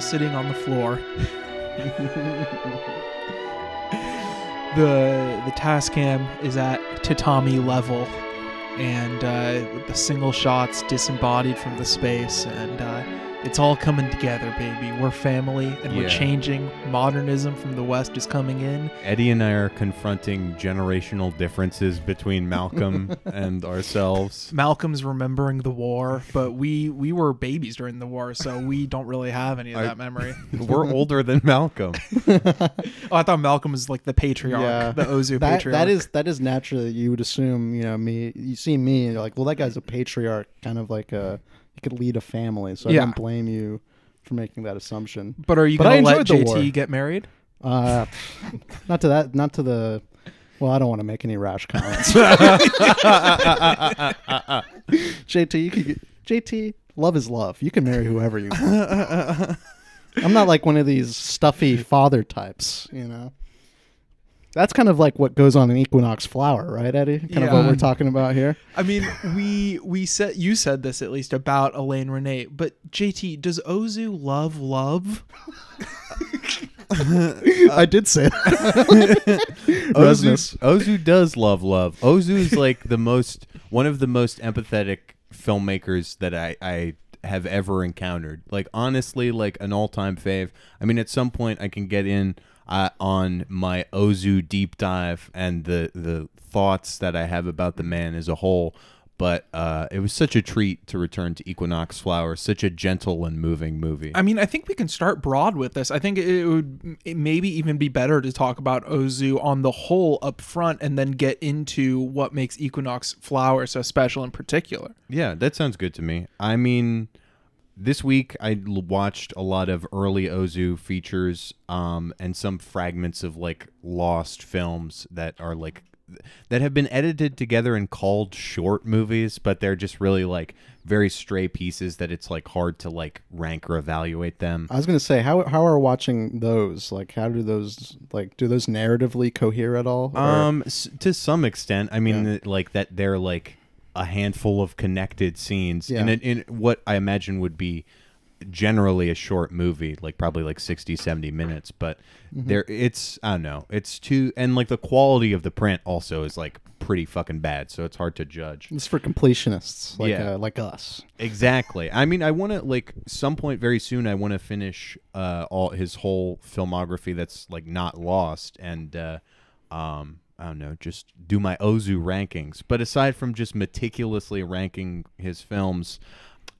sitting on the floor. the the Tascam is at tatami level, and uh, the single shots disembodied from the space, and uh, it's all coming together, baby. We're family, and Yeah. we're changing. Modernism from the West is coming in. Eddie and I are confronting generational differences between Malcolm and ourselves. Malcolm's remembering the war, but we we were babies during the war, so we don't really have any of I- that memory. We're older than Malcolm. Oh, I thought Malcolm was like the patriarch, Yeah. the Ozu that patriarch. that is that is naturally you would assume you know me you see me and you're like well that guy's a patriarch kind of like a he could lead a family so Yeah. I don't blame you for making that assumption But are you But I gonna let enjoyed the JT war. get married? uh not to that not to the well I don't want to make any rash comments JT you could JT love is love you can marry whoever you want I'm not like one of these stuffy father types you know that's kind of like what goes on in Equinox Flower, right, Eddie? Kind of what we're talking about here. I mean, we we said you said this at least about Alain Resnais, but JT, does Ozu love love? I did say that. Ozu, Ozu does love love. Ozu is like the most one of the most empathetic filmmakers that I, I have ever encountered. Like honestly, like an all time fave. I mean, at some point I can get in uh, on my Ozu deep dive and the the thoughts that I have about the man as a whole. But uh, it was such a treat to return to Equinox Flower, such a gentle and moving movie. I mean, I think we can start broad with this. I think it would it maybe even be better to talk about Ozu on the whole up front and then get into what makes Equinox Flower so special in particular. Yeah, that sounds good to me. I mean, this week I watched a lot of early Ozu features um, and some fragments of like lost films that are like that have been edited together and called short movies, but they're just really like very stray pieces that it's like hard to like rank or evaluate them. I was gonna say how how are watching those like how do those like do those narratively cohere at all? Or- Um, s- to some extent, I mean, Yeah. like that they're like a handful of connected scenes in, Yeah. a, in what I imagine would be generally a short movie, like probably like 60, 70 minutes. But Mm-hmm. there, it's I don't know, it's too, and like the quality of the print also is like pretty fucking bad, so it's hard to judge. it's for completionists like Yeah. uh, like us. Exactly. I mean, I want to like some point very soon. I want to finish uh, all his whole filmography that's like not lost, and uh, um, I don't know, just do my Ozu rankings. But aside from just meticulously ranking his films,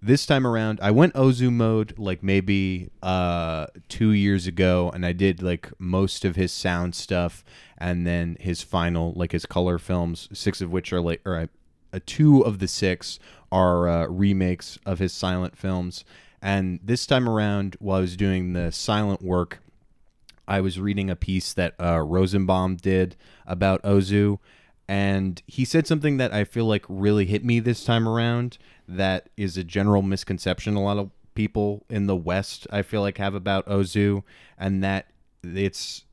this time around, I went Ozu mode like maybe uh, two years ago, and I did like most of his sound stuff, and then his final like his color films, six of which are like or. Uh, two of the six are uh, remakes of his silent films. And this time around, while I was doing the silent work, I was reading a piece that uh, Rosenbaum did about Ozu, and he said something that I feel like really hit me this time around. That is a general misconception a lot of people in the West I feel like have about Ozu, and that it's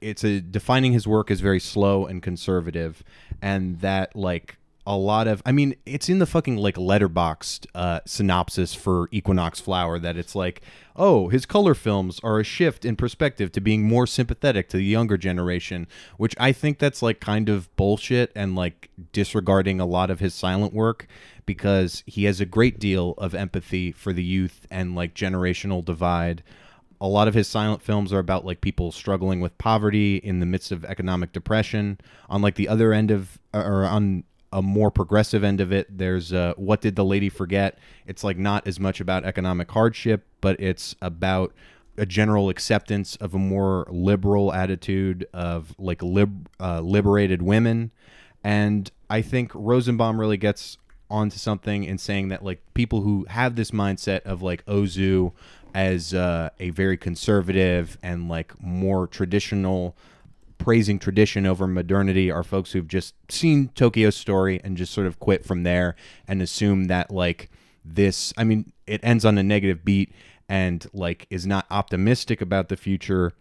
it's a defining his work as very slow and conservative, and that like a lot of I mean it's in the fucking like Letterboxd uh, synopsis for Equinox Flower that it's like oh his color films are a shift in perspective to being more sympathetic to the younger generation which I think that's like kind of bullshit and like disregarding a lot of his silent work because he has a great deal of empathy for the youth and like generational divide a lot of his silent films are about like people struggling with poverty in the midst of economic depression. On like the other end of, or on a more progressive end of it, there's uh, what did the lady forget? It's like not as much about economic hardship, but it's about a general acceptance of a more liberal attitude of like lib- uh, liberated women. And I think Rosenbaum really gets onto something in saying that like people who have this mindset of like Ozu as uh, a very conservative and like more traditional praising tradition over modernity are folks who've just seen Tokyo Story and just sort of quit from there and assume that like this I mean it ends on a negative beat and like is not optimistic about the future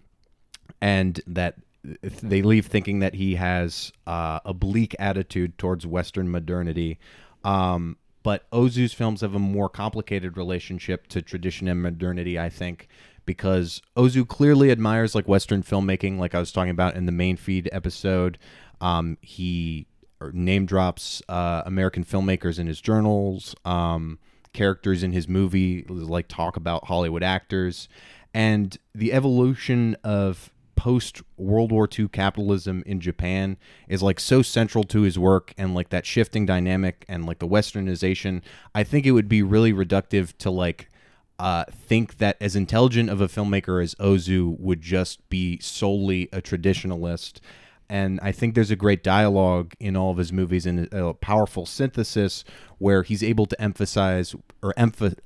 and that they leave thinking that he has uh, a bleak attitude towards Western modernity. Um, but Ozu's films have a more complicated relationship to tradition and modernity, I think, because Ozu clearly admires like Western filmmaking, like I was talking about in the main feed episode. Um, he name drops uh, American filmmakers in his journals, um, characters in his movie, like talk about Hollywood actors, and the evolution of post World War II capitalism in Japan is like so central to his work and like that shifting dynamic and like the westernization. I think it would be really reductive to like uh, think that as intelligent of a filmmaker as Ozu would just be solely a traditionalist. And I think there's a great dialogue in all of his movies and a powerful synthesis where he's able to emphasize or emph-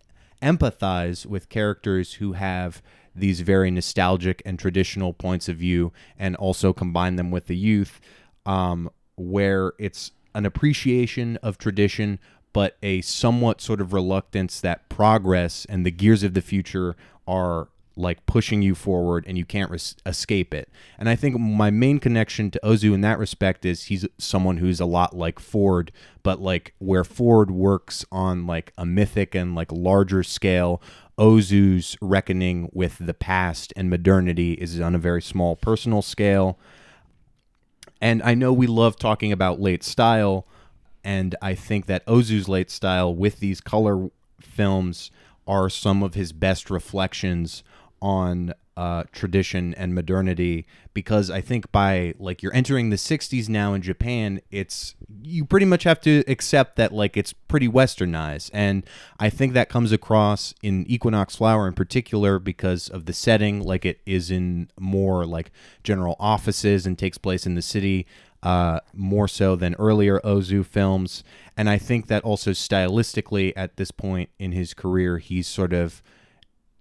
empathize with characters who have these very nostalgic and traditional points of view and also combine them with the youth um, where it's an appreciation of tradition but a somewhat sort of reluctance that progress and the gears of the future are like pushing you forward and you can't res- escape it. And I think my main connection to Ozu in that respect is he's someone who's a lot like Ford, but like where Ford works on like a mythic and like larger scale, Ozu's reckoning with the past and modernity is on a very small personal scale. And I know we love talking about late style, and I think that Ozu's late style with these color films are some of his best reflections on uh, tradition and modernity because I think by like you're entering the 60s now in Japan, it's you pretty much have to accept that like it's pretty westernized. And I think that comes across in Equinox Flower in particular because of the setting, like it is in more like general offices and takes place in the city. Uh, more so than earlier Ozu films. And I think that also stylistically, at this point in his career, he's sort of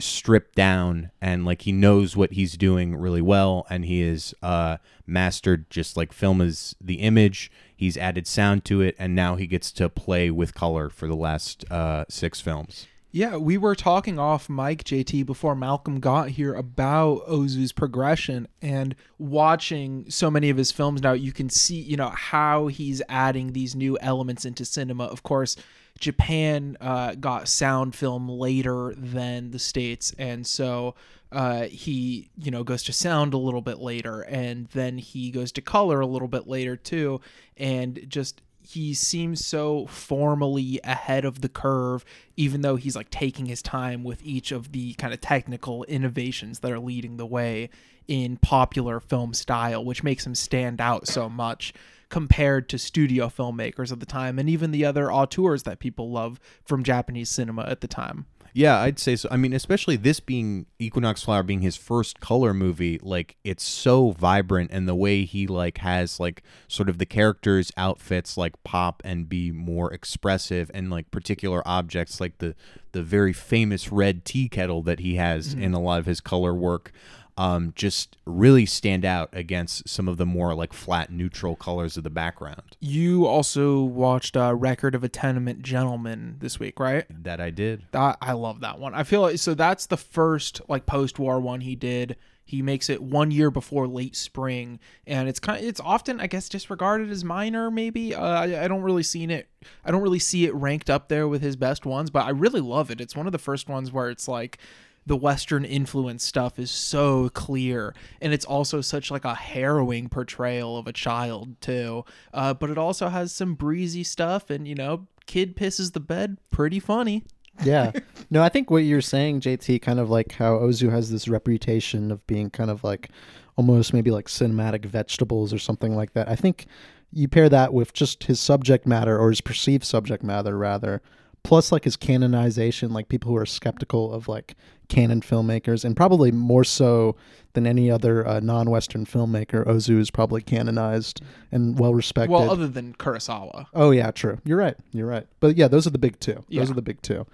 stripped down and like he knows what he's doing really well. And he is uh mastered just like film is the image. He's added sound to it. And now he gets to play with color for the last uh six films Yeah, we were talking off mic, JT, before Malcolm got here about Ozu's progression and watching so many of his films now, you can see, you know, how he's adding these new elements into cinema. Of course, Japan uh, got sound film later than the States, and so uh, he, you know, goes to sound a little bit later, and then he goes to color a little bit later too, and just he seems so formally ahead of the curve even though he's like taking his time with each of the kind of technical innovations that are leading the way in popular film style which makes him stand out so much compared to studio filmmakers of the time and even the other auteurs that people love from Japanese cinema at the time Yeah, I'd say so. I mean, especially this being Equinox Flower being his first color movie, like it's so vibrant and the way he like has like sort of the characters' outfits like pop and be more expressive and like particular objects like the the very famous red tea kettle that he has mm-hmm. in a lot of his color work um, just really stand out against some of the more like flat neutral colors of the background. you also watched uh, Record of a Tenement Gentleman this week right That I did. That I love that one. I feel like so that's the first like post-war one he did. He makes it one year before late spring, and it's kind. Of, it's often I guess disregarded as minor. Maybe uh, I, I don't really see it. I don't really see it ranked up there with his best ones, but I really love it. It's one of the first ones where it's like the western influence stuff is so clear and it's also such like a harrowing portrayal of a child too uh, but it also has some breezy stuff and you know kid pisses the bed pretty funny yeah. No, I think what you're saying, JT, kind of like how Ozu has this reputation of being kind of like almost maybe like cinematic vegetables or something like that. I think you pair that with just his subject matter or his perceived subject matter rather, plus like his canonization, like people who are skeptical of like canon filmmakers, and probably more so than any other uh, non-Western filmmaker, Ozu is probably canonized and well respected. well other than kurosawa Oh yeah, true. You're right. You're right. But yeah, those are the big two. Yeah. Those are the big two.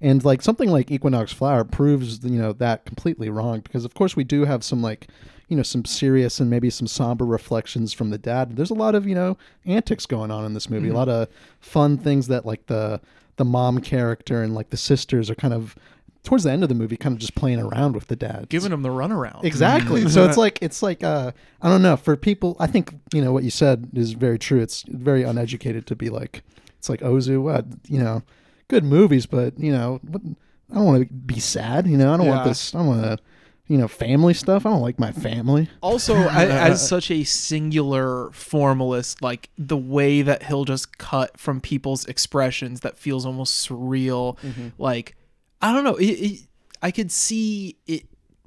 And like something like Equinox Flower proves you know that completely wrong because of course we do have some like you know some serious and maybe some somber reflections from the dad. There's a lot of you know antics going on in this movie. Mm-hmm. A lot of fun things that like the the mom character and like the sisters are kind of towards the end of the movie kind of just playing around with the dad. giving him the runaround. Exactly. so it's like it's like uh I don't know for people. I think you know what you said is very true. It's very uneducated to be like it's like Ozu. What you know, good movies, but you know, what, I don't want to be sad. You know, I don't want this. I don't want to you know, family stuff. I don't like my family. Also, a- as such a singular formalist, like the way that he'll just cut from people's expressions that feels almost surreal. Mm-hmm. Like, I don't know. It, it, I could see it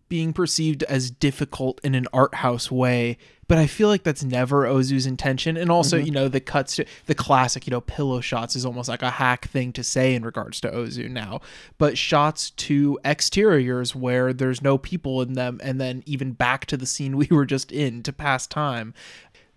being perceived as difficult in an art house way, but I feel like that's never Ozu's intention. And also, mm-hmm. you know, the cuts to the classic, you know, pillow shots is almost like a hack thing to say in regards to Ozu now. But shots to exteriors where there's no people in them, and then even back to the scene we were just in to pass time,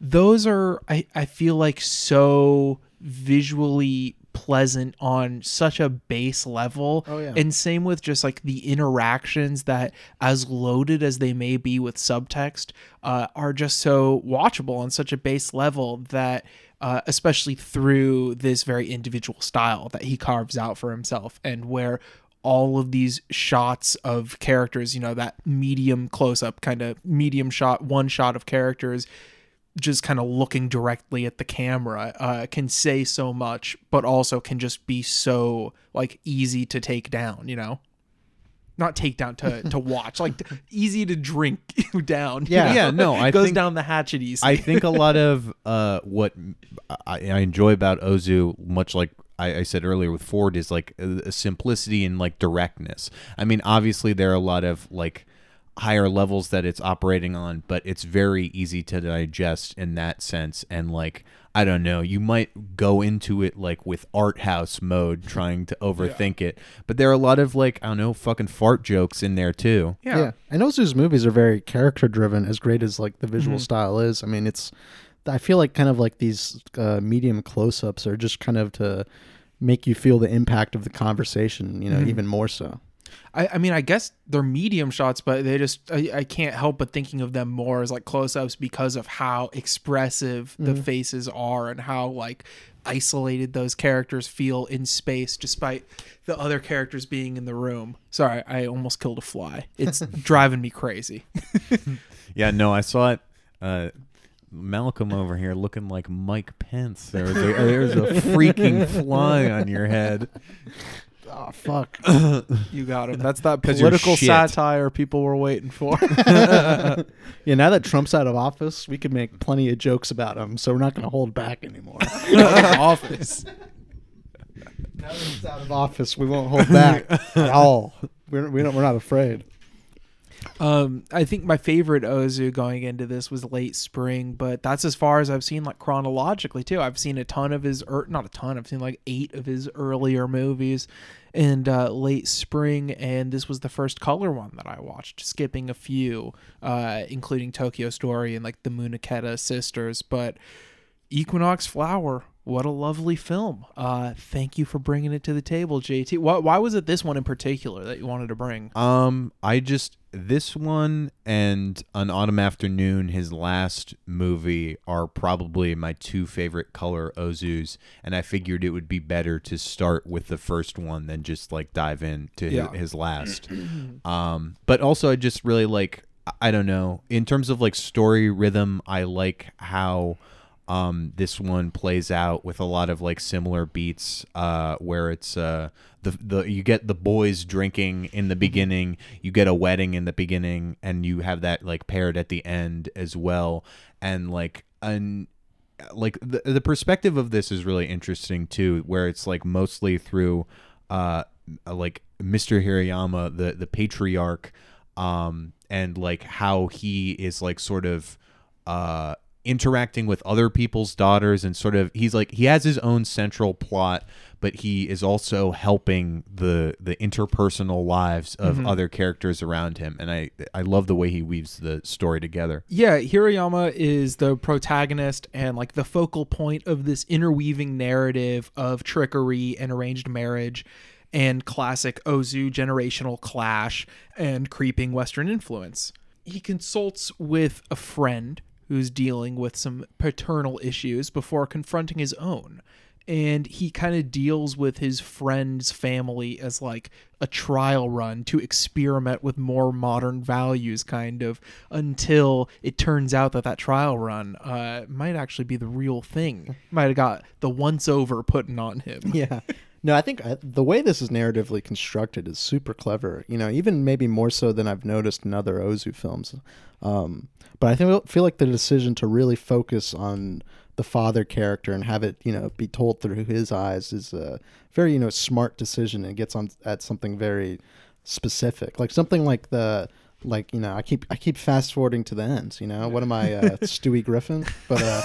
those are, I, I feel like, so visually pleasant on such a base level. Oh, yeah. And same with just like the interactions that, as loaded as they may be with subtext, uh, are just so watchable on such a base level that, uh, especially through this very individual style that he carves out for himself, and where all of these shots of characters, you know, that medium close up kind of medium shot, one shot of characters just kind of looking directly at the camera uh, can say so much, but also can just be so like easy to take down. You know, not take down to to watch, like t- easy to drink down. you Yeah. know? Yeah, no, I goes think- down the hatchet easy. I think a lot of uh, what I, I enjoy about Ozu, much like I, I said earlier with Ford, is like a, a simplicity and like directness. I mean, obviously there are a lot of like higher levels that it's operating on, but it's very easy to digest in that sense. And like I don't know, you might go into it like with art house mode, trying to overthink it, but there are a lot of like I don't know, fucking fart jokes in there too. yeah. And Ozu's movies are very character driven, as great as like the visual style is. I mean, it's I feel like kind of like these uh, medium close ups are just kind of to make you feel the impact of the conversation, you know, even more so. I, I mean, I guess they're medium shots, but they just I, I can't help but thinking of them more as like close ups because of how expressive the faces are and how like isolated those characters feel in space despite the other characters being in the room. Sorry, I almost killed a fly. It's driving me crazy. Yeah, no, I saw it. Uh, Malcolm over here looking like Mike Pence. There was a, there's a freaking fly on your head. Oh fuck! You got him. That's that 'Cause you're political shit. satire people were waiting for. yeah, now that Trump's out of office, we can make plenty of jokes about him, so we're not going to hold back anymore. office. now that he's out of office, we won't hold back at all. We're, we don't, we're not afraid. Um, I think my favorite Ozu going into this was late spring, but that's as far as I've seen like chronologically too. I've seen a ton of his, er, not a ton. I've seen like eight of his earlier movies, and uh, late spring, and this was the first color one that I watched, skipping a few, uh, including Tokyo Story and like the Munekata sisters. But Equinox Flower, what a lovely film. Uh, thank you for bringing it to the table, JT. Why, why was it this one in particular that you wanted to bring? Um, I just this one and An Autumn Afternoon, his last movie, are probably my two favorite color Ozus, and I figured it would be better to start with the first one than just like dive into Yeah. his, last. um, but also I just really like I don't know in terms of like story rhythm, I like how um, this one plays out with a lot of like similar beats, uh, where it's uh, the the you get the boys drinking in the beginning, you get a wedding in the beginning, and you have that like paired at the end as well, and like an like the the perspective of this is really interesting too, where it's like mostly through uh like Mr. Hirayama, the the patriarch, um, and like how he is like sort of uh interacting with other people's daughters and sort of he's like he has his own central plot but he is also helping the the interpersonal lives of mm-hmm. other characters around him. And i i love the way he weaves the story together. Yeah, Hirayama is the protagonist and like the focal point of this interweaving narrative of trickery and arranged marriage and classic Ozu generational clash and creeping Western influence. He consults with a friend who's dealing with some paternal issues before confronting his own. And he kind of deals with his friend's family as like a trial run to experiment with more modern values, kind of, until it turns out that that trial run uh, might actually be the real thing. Might have got the once over putting on him. Yeah. No, I think uh, the way this is narratively constructed is super clever. You know, even maybe more so than I've noticed in other Ozu films. Um, but I think feel like the decision to really focus on the father character and have it, you know, be told through his eyes is a very, you know, smart decision and gets on at something very specific, like something like the like you know I keep I keep fast forwarding to the ends. You know what am I, uh, Stewie Griffin? But uh,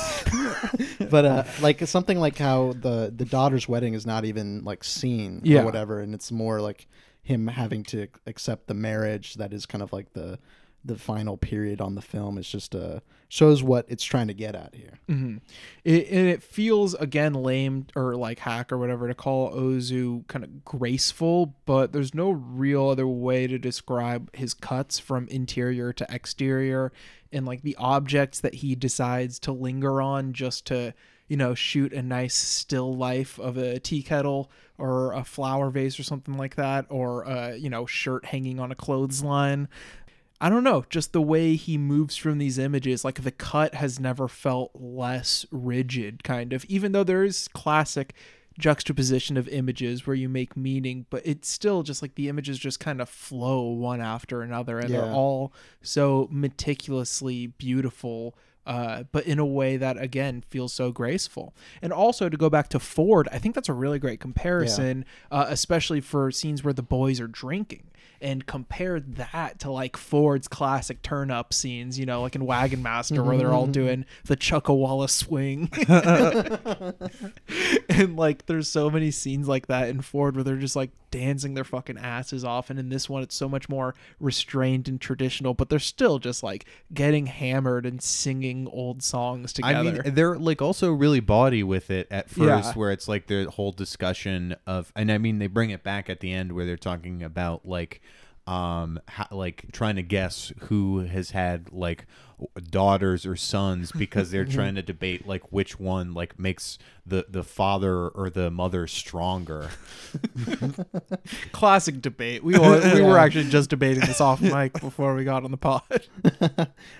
but uh, like something like how the the daughter's wedding is not even like seen Yeah. or whatever, and it's more like him having to accept the marriage that is kind of like the the final period on the film. is just uh shows what it's trying to get at here. hmm It, and it feels again lame or like hack or whatever to call Ozu kind of graceful, but there's no real other way to describe his cuts from interior to exterior and like the objects that he decides to linger on just to you know shoot a nice still life of a tea kettle or a flower vase or something like that or a you know shirt hanging on a clothesline I don't know, just the way he moves from these images, like the cut has never felt less rigid, kind of, even though there is classic juxtaposition of images where you make meaning, but it's still just like the images just kind of flow one after another and they're all so meticulously beautiful. Uh, but in a way that again feels so graceful, and also to go back to Ford, I think that's a really great comparison, uh, especially for scenes where the boys are drinking and compare that to like Ford's classic turn up scenes, you know, like in Wagon Master where they're all mm-hmm. doing the Chuckawalla swing. and like there's so many scenes like that in Ford where they're just like dancing their fucking asses off and in this one it's so much more restrained and traditional, but they're still just like getting hammered and singing old songs together. I mean, they're like also really bawdy with it at first, Yeah. where it's like the whole discussion of, and I mean, they bring it back at the end where they're talking about like, um, how, like trying to guess who has had like daughters or sons because they're trying to debate like which one like makes the the father or the mother stronger. Classic debate. We were, we were actually just debating this off mic before we got on the pod.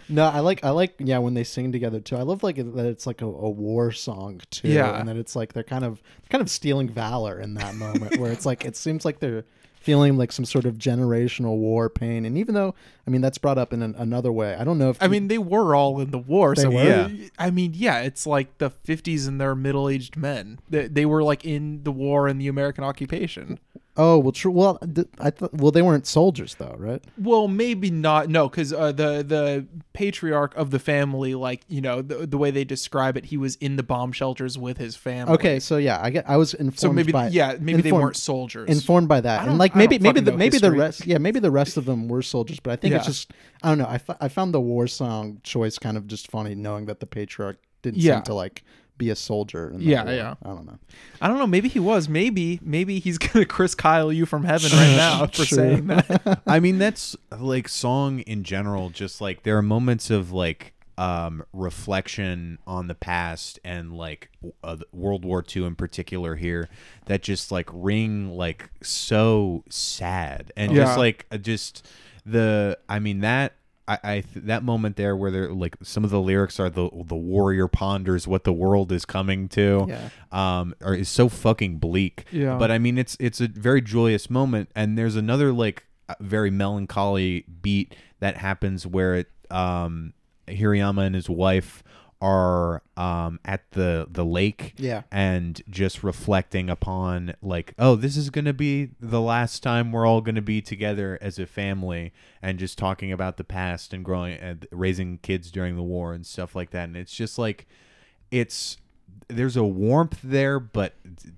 No, I like I like yeah when they sing together too. I love like that it's like a, a war song too, Yeah. and that it's like they're kind of kind of stealing valor in that moment where it's like it seems like they're feeling like some sort of generational war pain. And even though I mean that's brought up in an, another way, I don't know if I mean, they were all in the war. So yeah. I mean, yeah, it's like the 50s and they're middle aged men. They, they were like in the war and the American occupation. Oh well true well th- I thought well they weren't soldiers though right Well, maybe not. No, because uh, the the patriarch of the family, like you know, the, the way they describe it, he was in the bomb shelters with his family. okay so yeah I get I was informed so maybe by yeah, maybe they weren't soldiers. informed by that and like maybe maybe the know maybe the rest yeah maybe the rest of them were soldiers but i think it's just i don't know I I found the war song choice kind of just funny knowing that the patriarch didn't Yeah. seem to like be a soldier in the Yeah, war. yeah. i don't know I don't know. Maybe he was. Maybe maybe he's gonna Chris Kyle you from heaven right now for True. saying that. I mean, that's like song in general. Just like there are moments of like um reflection on the past and like uh, World War II in particular here that just like ring like so sad and Yeah. just like uh, just the I mean that I, I th- that moment there where they're like some of the lyrics are the the warrior ponders what the world is coming to Yeah. um or is so fucking bleak Yeah. but I mean it's it's a very joyous moment and there's another like very melancholy beat that happens where it um Hirayama and his wife are um at the the lake Yeah. and just reflecting upon like oh this is going to be the last time we're all going to be together as a family and just talking about the past and growing and raising kids during the war and stuff like that and it's just like it's there's a warmth there but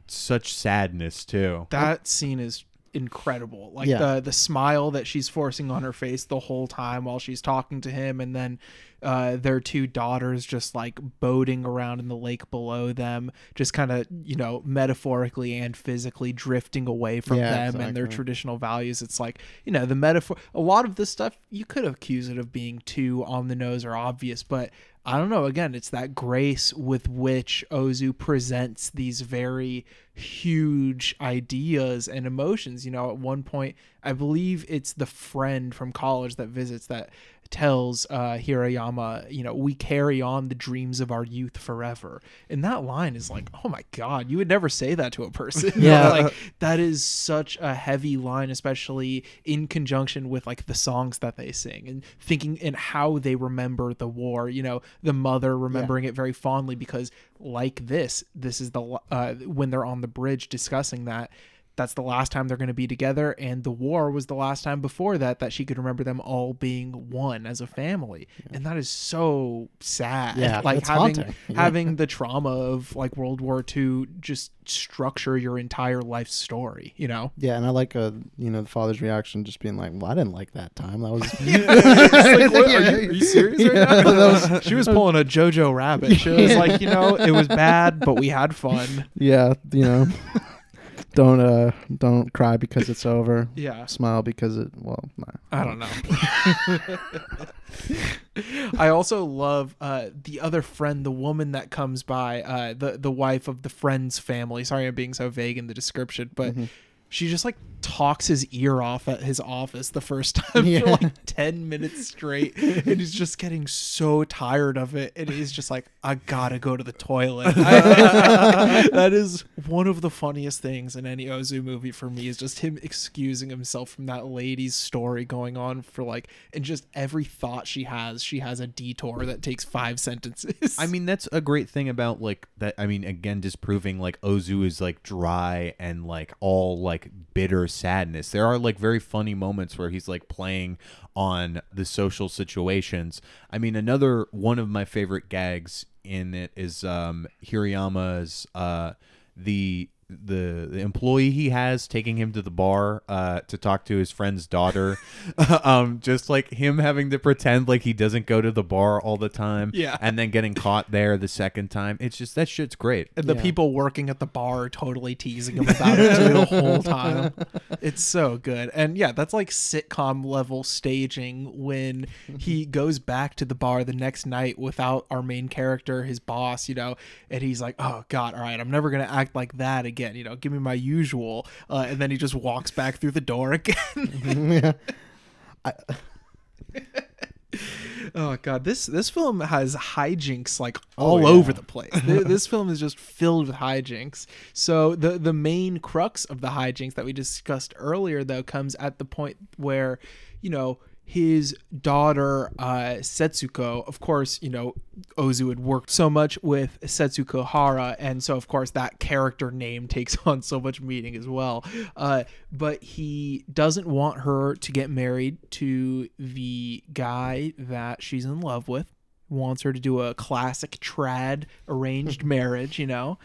such sadness too that scene is incredible. Like Yeah. the the smile that she's forcing on her face the whole time while she's talking to him and then uh their two daughters just like boating around in the lake below them just kind of you know metaphorically and physically drifting away from Yeah, them and their traditional values. It's like you know the metaphor a lot of this stuff you could accuse it of being too on the nose or obvious but I don't know. Again, it's that grace with which Ozu presents these very huge ideas and emotions. You know, at one point, I believe it's the friend from college that visits that tells uh, Hirayama, you know, we carry on the dreams of our youth forever. And that line is like, oh my God, you would never say that to a person. Yeah. like that is such a heavy line, especially in conjunction with like the songs that they sing and thinking and how they remember the war. You know, the mother remembering it very fondly because, like this, this is the uh, when they're on the bridge discussing that. That's the last time they're going to be together, and the war was the last time before that that she could remember them all being one as a family, and that is so sad. Yeah, like having haunting. Yeah. having the trauma of like World War II just structure your entire life story. You know, Yeah, and I like a you know the father's reaction, just being like, "Well, I didn't like that time. That was Like, what, are, you, are you serious right Yeah, now? was- she was pulling a JoJo rabbit. She was like, you know, it was bad, but we had fun. yeah, you know, don't uh don't cry because it's over. Yeah. Smile because it well, nah. I don't know. I also love uh, the other friend, the woman that comes by, uh, the the wife of the friend's family. Sorry, I'm being so vague in the description, but she just like talks his ear off at his office the first time Yeah. for like ten minutes straight, and he's just getting so tired of it, and he's just like, "I gotta go to the toilet." that is one of the funniest things in any Ozu movie for me is just him excusing himself from that lady's story going on for like, and just every thought she has, she has a detour that takes five sentences. I mean, that's a great thing about like that. I mean, again, disproving like Ozu is like dry and like all like bitter sadness. There are like very funny moments where he's like playing on the social situations. I mean, another one of my favorite gags in it is um Hirayama's uh the the, the employee he has taking him to the bar uh, to talk to his friend's daughter um, just like him having to pretend like he doesn't go to the bar all the time Yeah. and then getting caught there the second time it's just that shit's great and the Yeah. people working at the bar are totally teasing him about it too the whole time. It's so good. And yeah, that's like sitcom level staging when he goes back to the bar the next night without our main character, his boss, you know, and he's like, oh, God, all right, I'm never going to act like that again. You know, give me my usual. Uh, and then he just walks back through the door again. yeah. Oh god, this this film has hijinks like all yeah. over the place. Th- this film is just filled with hijinks. So the the main crux of the hijinks that we discussed earlier though comes at the point where, you know, his daughter uh, Setsuko, of course, you know, Ozu had worked so much with Setsuko Hara, and so of course that character name takes on so much meaning as well. Uh, but he doesn't want her to get married to the guy that she's in love with. Wants her to do a classic trad arranged marriage, you know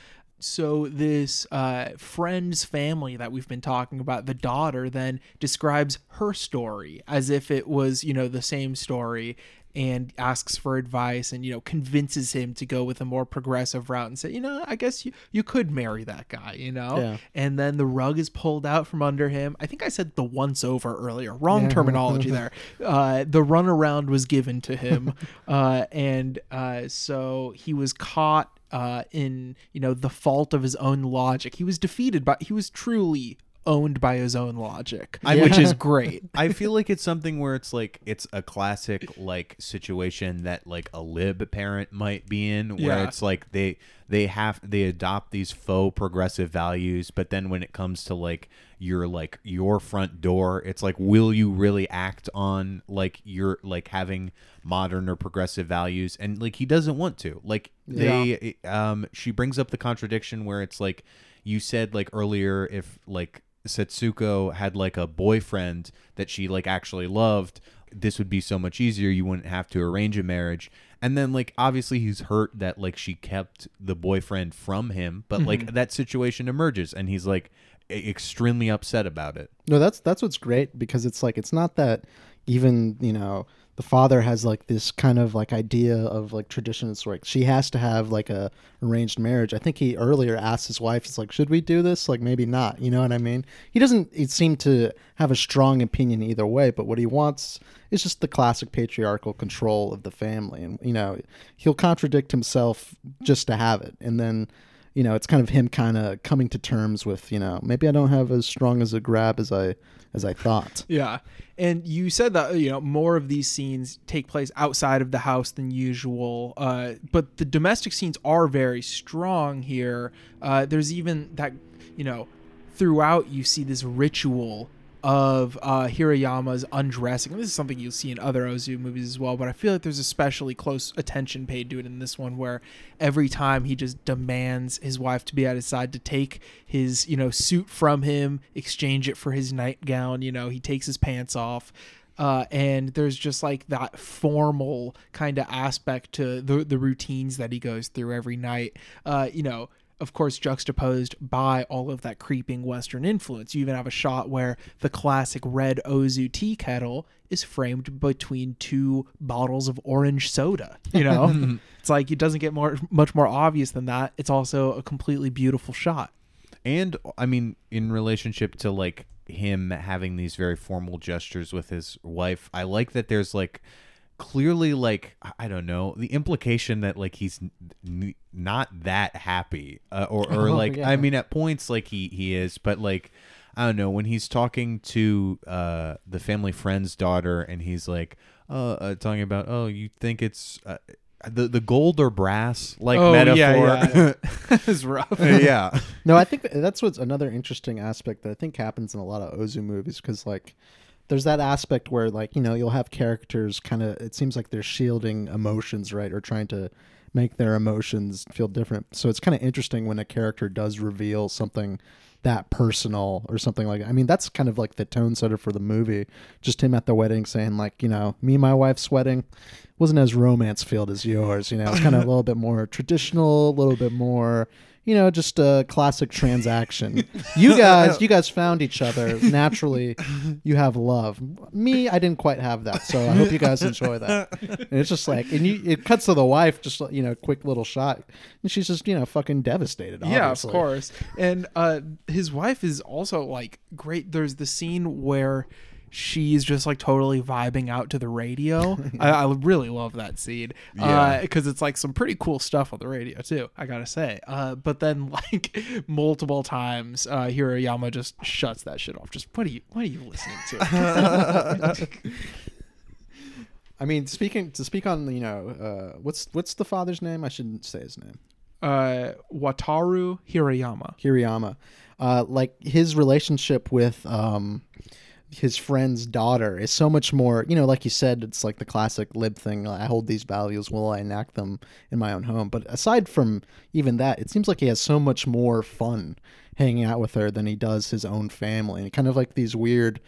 so this uh, friend's family that we've been talking about the daughter then describes her story as if it was you know the same story and asks for advice and you know convinces him to go with a more progressive route and say you know i guess you, you could marry that guy you know Yeah. and then the rug is pulled out from under him i think i said the once over earlier wrong Yeah. terminology there uh, the runaround was given to him uh, and uh, so he was caught uh, in you know the fault of his own logic. He was defeated by he was truly owned by his own logic, which is great. I feel like it's something where it's like it's a classic like situation that like a lib parent might be in where Yeah. it's like they they have they adopt these faux progressive values but then when it comes to like your like your front door. It's like will you really act on like your like having modern or progressive values? And like he doesn't want to. Like they um she brings up the contradiction where it's like you said like earlier if like Setsuko had like a boyfriend that she like actually loved, this would be so much easier. You wouldn't have to arrange a marriage. And then like obviously he's hurt that like she kept the boyfriend from him, but like that situation emerges and he's like extremely upset about it. No, that's that's what's great because it's like it's not that even you know the father has like this kind of like idea of like tradition. It's like she has to have like a arranged marriage. I think he earlier asked his wife, "It's like should we do this? Like maybe not." You know what I mean? He doesn't. It seem to have a strong opinion either way. But what he wants is just the classic patriarchal control of the family, and you know he'll contradict himself just to have it, and then you know, it's kind of him kind of coming to terms with, you know, maybe I don't have as strong as a grab as I as I thought. Yeah. And you said that, you know, more of these scenes take place outside of the house than usual. Uh, but the domestic scenes are very strong here. Uh, there's even that, you know, throughout you see this ritual of uh, Hirayama's undressing. This is something you'll see in other Ozu movies as well, but I feel like there's especially close attention paid to it in this one, where every time he just demands his wife to be at his side to take his, you know, suit from him, exchange it for his nightgown. You know, he takes his pants off. Uh, and there's just like that formal kind of aspect to the the routines that he goes through every night. Uh, you know, of course, juxtaposed by all of that creeping Western influence. You even have a shot where the classic red Ozu tea kettle is framed between two bottles of orange soda. You know, it's like it doesn't get more much more obvious than that. It's also a completely beautiful shot. And I mean, in relationship to like him having these very formal gestures with his wife, I like that there's like clearly like I don't know the implication that like he's n- not that happy uh, or or Oh, like yeah. I mean at points like he he is but like I don't know when he's talking to uh the family friend's daughter and he's like uh, uh talking about oh you think it's uh, the the gold or brass like metaphor yeah, yeah. it's rough. yeah. No, I think that's what's another interesting aspect that I think happens in a lot of Ozu movies because like there's that aspect where like you know you'll have characters kind of it seems like they're shielding emotions right or trying to make their emotions feel different. So it's kind of interesting when a character does reveal something that personal or something like that. I mean that's kind of like the tone setter for the movie. Just him at the wedding saying like, you know, me and my wife's wedding wasn't as romance filled as yours, you know. It's kind of a little bit more traditional, a little bit more you know, just a classic transaction. You guys, you guys found each other naturally. You have love. Me, I didn't quite have that, so I hope you guys enjoy that. And it's just like, and you, it cuts to the wife, just you know, quick little shot, and she's just you know fucking devastated. Yeah, of course. And uh, his wife is also like great. There's the scene where she's just like totally vibing out to the radio. I, I really love that scene Yeah. because it's like some pretty cool stuff on the radio too. I gotta say. Uh, but then like multiple times, uh, Hirayama just shuts that shit off. Just what are you what are you listening to? I mean, speaking to speak on you know, uh, what's what's the father's name? I shouldn't say his name. uh, Wataru Hirayama. Hirayama, uh, like his relationship with um, his friend's daughter is so much more. You know, like you said, it's like the classic lib thing. I hold these values, will I enact them in my own home? But aside from even that, it seems like he has so much more fun hanging out with her than he does his own family, and kind of like these weird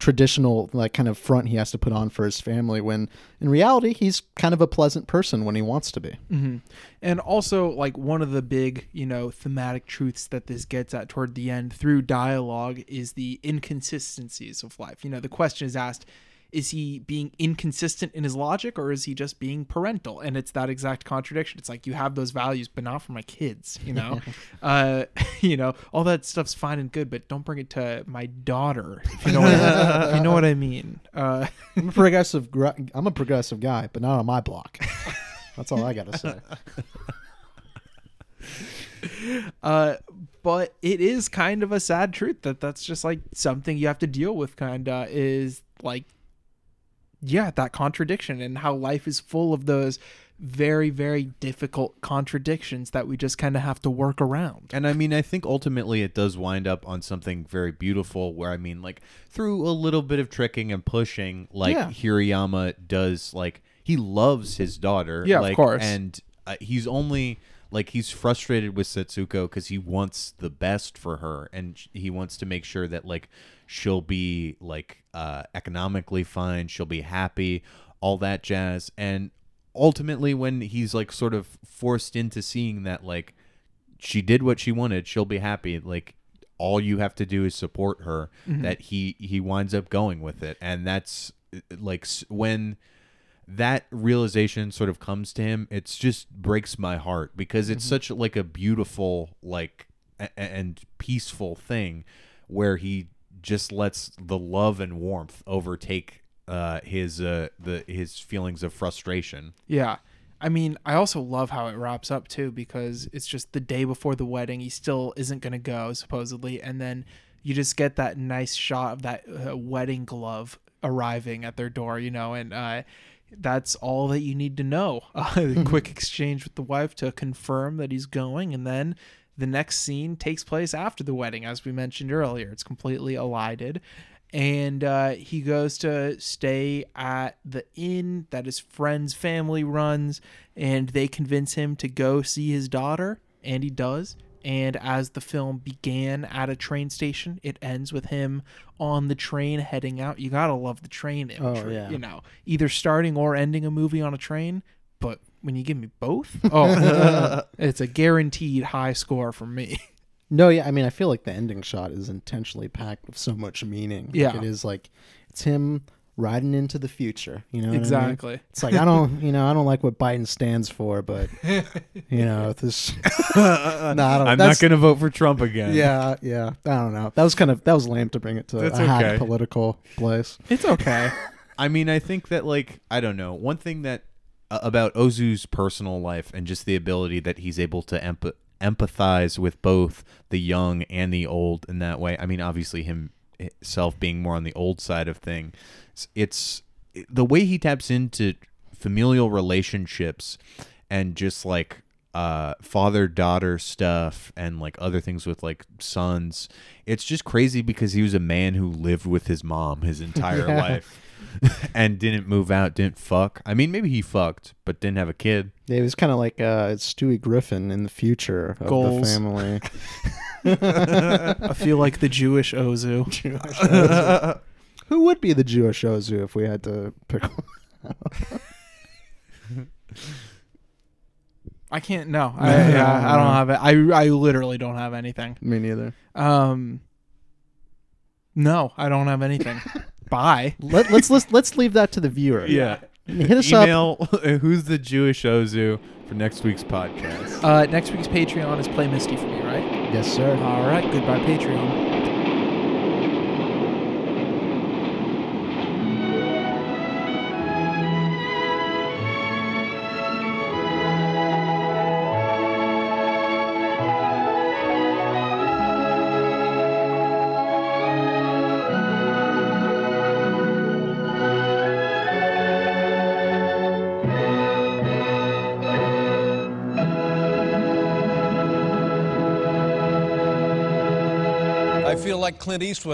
traditional like kind of front he has to put on for his family when in reality he's kind of a pleasant person when he wants to be hmm And also, like one of the big, you know, thematic truths that this gets at toward the end through dialogue is the inconsistencies of life. You know, the question is asked: Is he being inconsistent in his logic, or is he just being parental? And it's that exact contradiction. It's like you have those values, but not for my kids. You know, uh, you know, all that stuff's fine and good, but don't bring it to my daughter. You know what, I, you know what I mean. Uh, I'm a progressive. gr- I'm a progressive guy, but not on my block. That's all I gotta say. uh but it is kind of a sad truth that that's just like something you have to deal with kind of is like yeah that contradiction and how life is full of those very very difficult contradictions that we just kind of have to work around And I mean, I think ultimately it does wind up on something very beautiful where I mean, like, through a little bit of tricking and pushing, like, Yeah. Hirayama does, like, he loves his daughter. Yeah, of course. And uh, he's only, like, he's frustrated with Setsuko because he wants the best for her and he wants to make sure that, like, she'll be, like, uh, economically fine, she'll be happy, all that jazz. And ultimately, when he's, like, sort of forced into seeing that, like, she did what she wanted she'll be happy. Like all you have to do is support her that he he winds up going with it. And that's uh, like when that realization sort of comes to him it's just breaks my heart because it's such like a beautiful like a- and peaceful thing where he just lets the love and warmth overtake uh his uh the his feelings of frustration yeah I mean, I also love how it wraps up too because it's just the day before the wedding. He still isn't going to go, supposedly. And then you just get that nice shot of that uh, wedding glove arriving at their door, you know, and uh, that's all that you need to know. Uh, quick exchange with the wife to confirm that he's going. And then the next scene takes place after the wedding, as we mentioned earlier. It's completely elided and uh, he goes to stay at the inn that his friend's family runs and they convince him to go see his daughter and he does and as the film began at a train station it ends with him on the train heading out you gotta love the train imagery yeah. you know either starting or ending a movie on a train but when you give me both oh it's a guaranteed high score for me No, yeah, I mean, I feel like the ending shot is intentionally packed with so much meaning. Like, Yeah. it is like it's him riding into the future. You know, what I mean? exactly It's like I don't, you know, I don't like what Biden stands for, but you know, this. no, I don't. I'm not that's- going to vote for Trump again. Yeah, yeah. I don't know. That was kind of that was lame to bring it to That's a hot okay. political place. it's okay I mean, I think that like I don't know. One thing that about Ozu's personal life and just the ability that he's able to empath- empathize with both the young and the old in that way. I mean, obviously himself being more on the old side of things. It's the way he taps into familial relationships and just like uh father daughter stuff and like other things with like sons it's just crazy because he was a man who lived with his mom his entire Yeah. life and didn't move out didn't fuck i mean maybe he fucked but didn't have a kid Yeah, he was kind of like uh, Stewie Griffin in the future of Goals. the family. I feel like the Jewish Ozu. Who would be the Jewish Ozu if we had to pick? one? I can't. No, I, yeah, I don't have it. I I literally don't have anything. Me neither. Um, no, I don't have anything. Bye. Let, let's let's let's leave that to the viewer. yeah hit us up. email who's the jewish ozu for next week's podcast Uh, next week's Patreon is Play Misty for me, right? Yes, sir. All right. Goodbye, Patreon. Clint Eastwood.